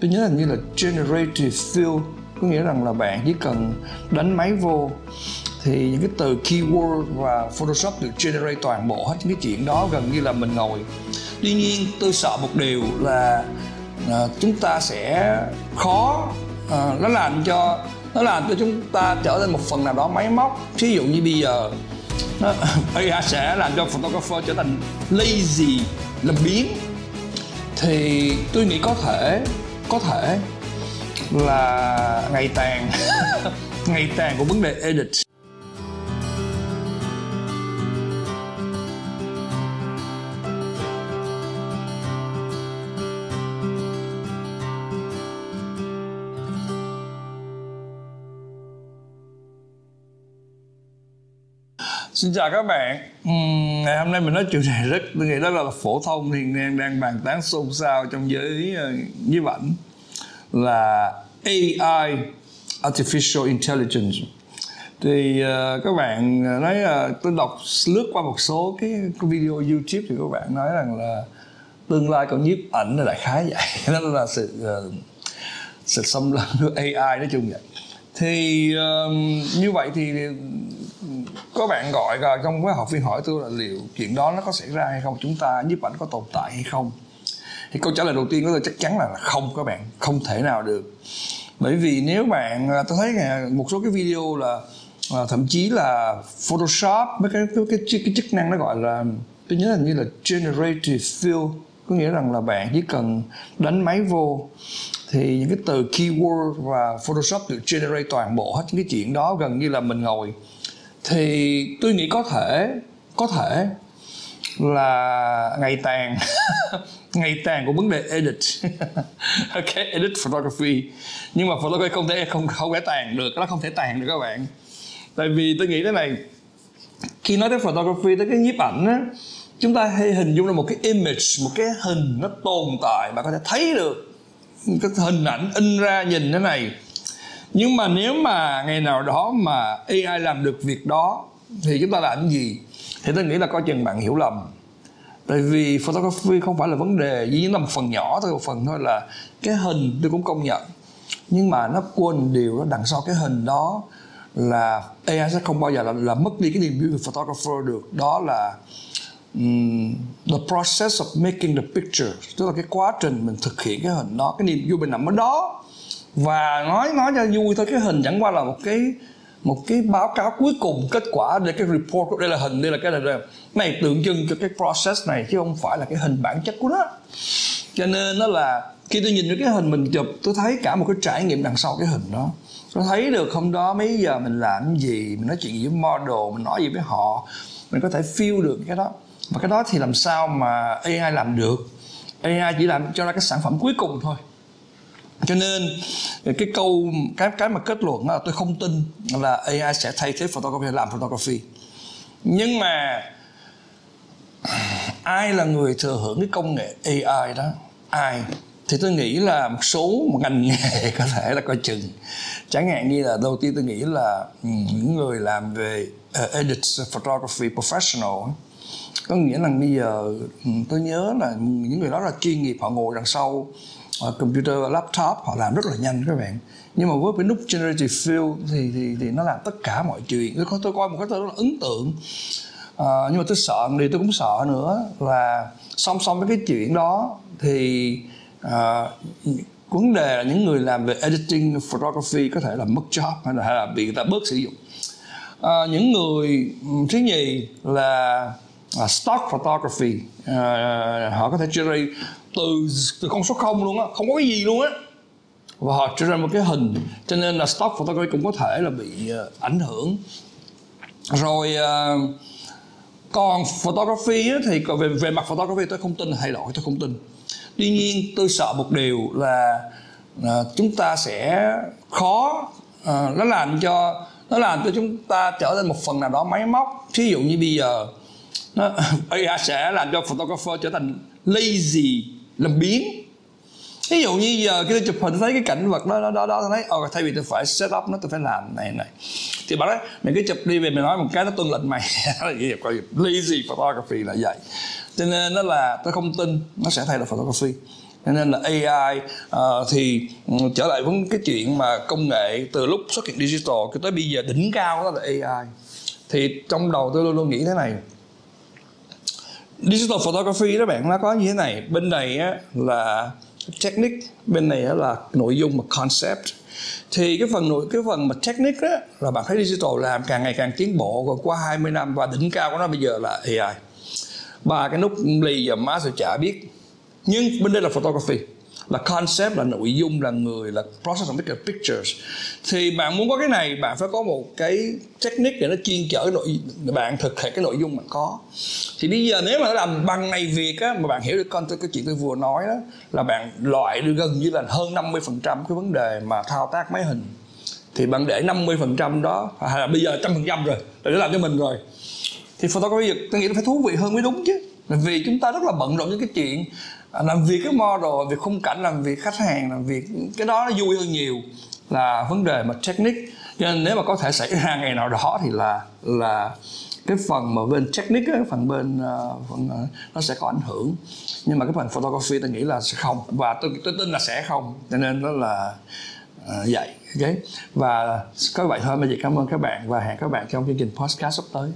tôi nhớ hình như là generative fill có nghĩa rằng là bạn chỉ cần đánh máy vô thì những cái từ keyword và Photoshop được generate toàn bộ hết những cái chuyện đó gần như là mình ngồi. Tuy nhiên tôi sợ một điều là à, chúng ta sẽ khó à, nó làm cho nó làm cho chúng ta trở nên một phần nào đó máy móc. Ví dụ như bây giờ nó, AI sẽ làm cho photographer trở thành lazy làm biến. Thì tôi nghĩ có thể có thể là ngày tàn. Ngày tàn của vấn đề edit. Xin chào các bạn. Uhm, Ngày hôm nay mình nói chủ đề rất Tôi nghĩ đó là phổ thông thì đang đang bàn tán xôn xao trong giới ờ, nhiếp ảnh Là AI Artificial Intelligence. Thì uh, các bạn ờ, nói uh, tôi đọc lướt qua một số cái, cái video YouTube thì các bạn nói rằng là tương lai còn nhiếp ảnh là đại khái vậy. Đó là sự uh, sự xâm lấn của AI nói chung vậy. Thì uh, như vậy thì có bạn gọi trong cái học viên hỏi tôi là liệu chuyện đó nó có xảy ra hay không chúng ta nhiếp ảnh có tồn tại hay không? Thì câu trả lời đầu tiên của tôi chắc chắn là không các bạn không thể nào được. Bởi vì nếu bạn à, tôi thấy một số cái video là à, thậm chí là Photoshop mấy cái cái, cái, cái chức năng nó gọi là tôi nhớ là như là generative fill có nghĩa rằng là bạn chỉ cần đánh máy vô thì những cái từ keyword và Photoshop được generate toàn bộ hết những cái chuyện đó gần như là mình ngồi thì tôi nghĩ có thể có thể là ngày tàn ngày tàn của vấn đề edit. Ok, edit photography. Nhưng mà photography không thể, không không thể tàn được, nó không thể tàn được các bạn. Tại vì tôi nghĩ thế này, khi nói tới photography, tới cái nhiếp ảnh á, chúng ta hay hình dung là một cái image, một cái hình nó tồn tại bạn có thể thấy được. Cái hình ảnh in ra, nhìn thế này nhưng mà nếu mà ngày nào đó mà AI làm được việc đó thì chúng ta làm cái gì? Thì tôi nghĩ là coi chừng bạn hiểu lầm. Tại vì photography không phải là vấn đề chỉ là một phần nhỏ thôi một phần thôi là cái hình tôi cũng công nhận. Nhưng mà nó quên điều đó đằng sau cái hình đó là AI sẽ không bao giờ là, là mất đi cái niềm vui của photographer được. Đó là um, the process of making the picture. Tức là cái quá trình mình thực hiện cái hình đó cái niềm vui mình nằm ở đó và nói nói cho vui thôi, cái hình chẳng qua là một cái một cái báo cáo cuối cùng, kết quả để cái report, đây là hình, đây là cái này này tượng trưng cho cái process này, chứ không phải là cái hình bản chất của nó. Cho nên nó là, khi tôi nhìn cái hình mình chụp, tôi thấy cả một cái trải nghiệm đằng sau cái hình đó. Tôi thấy được hôm đó mấy giờ mình làm gì, mình nói chuyện gì với model, mình nói gì với họ, mình có thể feel được cái đó. Và cái đó thì làm sao mà AI làm được? AI chỉ làm cho ra cái sản phẩm cuối cùng thôi cho nên cái câu cái cái mà kết luận là tôi không tin là AI sẽ thay thế photography làm photography. Nhưng mà ai là người thừa hưởng cái công nghệ AI đó? Ai? Thì tôi nghĩ là một số một ngành nghề có thể là coi chừng. Chẳng hạn như là đầu tiên tôi nghĩ là ừ, những người làm về uh, edit photography professional có nghĩa là bây giờ ừ, tôi nhớ là những người đó là chuyên nghiệp họ ngồi đằng sau uh, computer laptop họ làm rất là nhanh các bạn. Nhưng mà với cái nút generative fill thì thì thì nó làm tất cả mọi chuyện. Tôi tôi coi một cái tôi rất là ấn tượng. Uh, nhưng mà tôi sợ thì tôi cũng sợ nữa là song song với cái chuyện đó thì uh, vấn đề là những người làm về editing photography có thể là mất job hay là, hay là bị người ta bớt sử dụng. À, những người thứ nhì là uh, stock photography. Uh, họ có thể generate từ từ con số không luôn á không có cái gì luôn á. Và họ cho ra một cái hình cho nên là stock photography cũng có thể là bị uh, ảnh hưởng. Rồi uh, còn photography á, thì về về mặt photography tôi không tin thay đổi tôi không tin. Tuy nhiên tôi sợ một điều là uh, chúng ta sẽ khó uh, nó làm cho nó làm cho chúng ta trở nên một phần nào đó máy móc. Ví dụ như bây giờ AI sẽ làm cho photographer trở thành lazy làm biến. Ví dụ như giờ khi tôi chụp hình thấy cái cảnh vật đó đó đó, đó tôi thấy oh, thay vì tôi phải set up nó tôi phải làm này này. Thì bạn nói mày cứ chụp đi về mày nói một cái nó tuân lệnh mày. Coi lazy photography là vậy. Cho nên nó là tôi không tin nó sẽ thay đổi photography. Cho nên là AI uh, ờ, thì ừ, trở lại với cái chuyện mà công nghệ từ lúc xuất hiện digital cho tới bây giờ đỉnh cao đó là AI thì trong đầu tôi luôn luôn nghĩ thế này digital photography đó bạn nó có như thế này. Bên này á, là technique bên này á, là nội dung mà concept. Thì cái phần nội cái phần mà technique đó là bạn thấy digital làm càng ngày càng tiến bộ. Rồi qua 20 năm và đỉnh cao của nó bây giờ là AI ba cái nút ly và má sẽ chả biết. Nhưng bên đây là photography là concept, là nội dung, là người, là process of making pictures. Thì bạn muốn có cái này, bạn phải có một cái technique để nó chuyên chở nội, bạn thực hiện cái nội dung bạn có. Thì bây giờ nếu mà làm bằng này việc á, mà bạn hiểu được con cái chuyện tôi vừa nói đó, là bạn loại được gần như là hơn 50% cái vấn đề mà thao tác máy hình. Thì bạn để 50% đó à, hay là bây giờ trăm phần trăm rồi để làm cho mình rồi. Thì photography, tôi nghĩ nó phải thú vị hơn mới đúng chứ. Vì chúng ta rất là bận rộn những cái chuyện làm việc cái model việc khung cảnh làm việc khách hàng làm việc cái đó nó vui hơn nhiều là vấn đề mà technique. Cho nên nếu mà có thể xảy ra ngày nào đó thì là là cái phần mà bên technique cái phần bên uh, phần, uh, nó sẽ có ảnh hưởng. Nhưng mà cái phần photography tôi nghĩ là sẽ không và tôi tôi tin là sẽ không. Cho nên đó là uh, vậy okay. và có vậy thôi. Bây giờ cảm ơn các bạn và hẹn các bạn trong chương trình podcast sắp tới.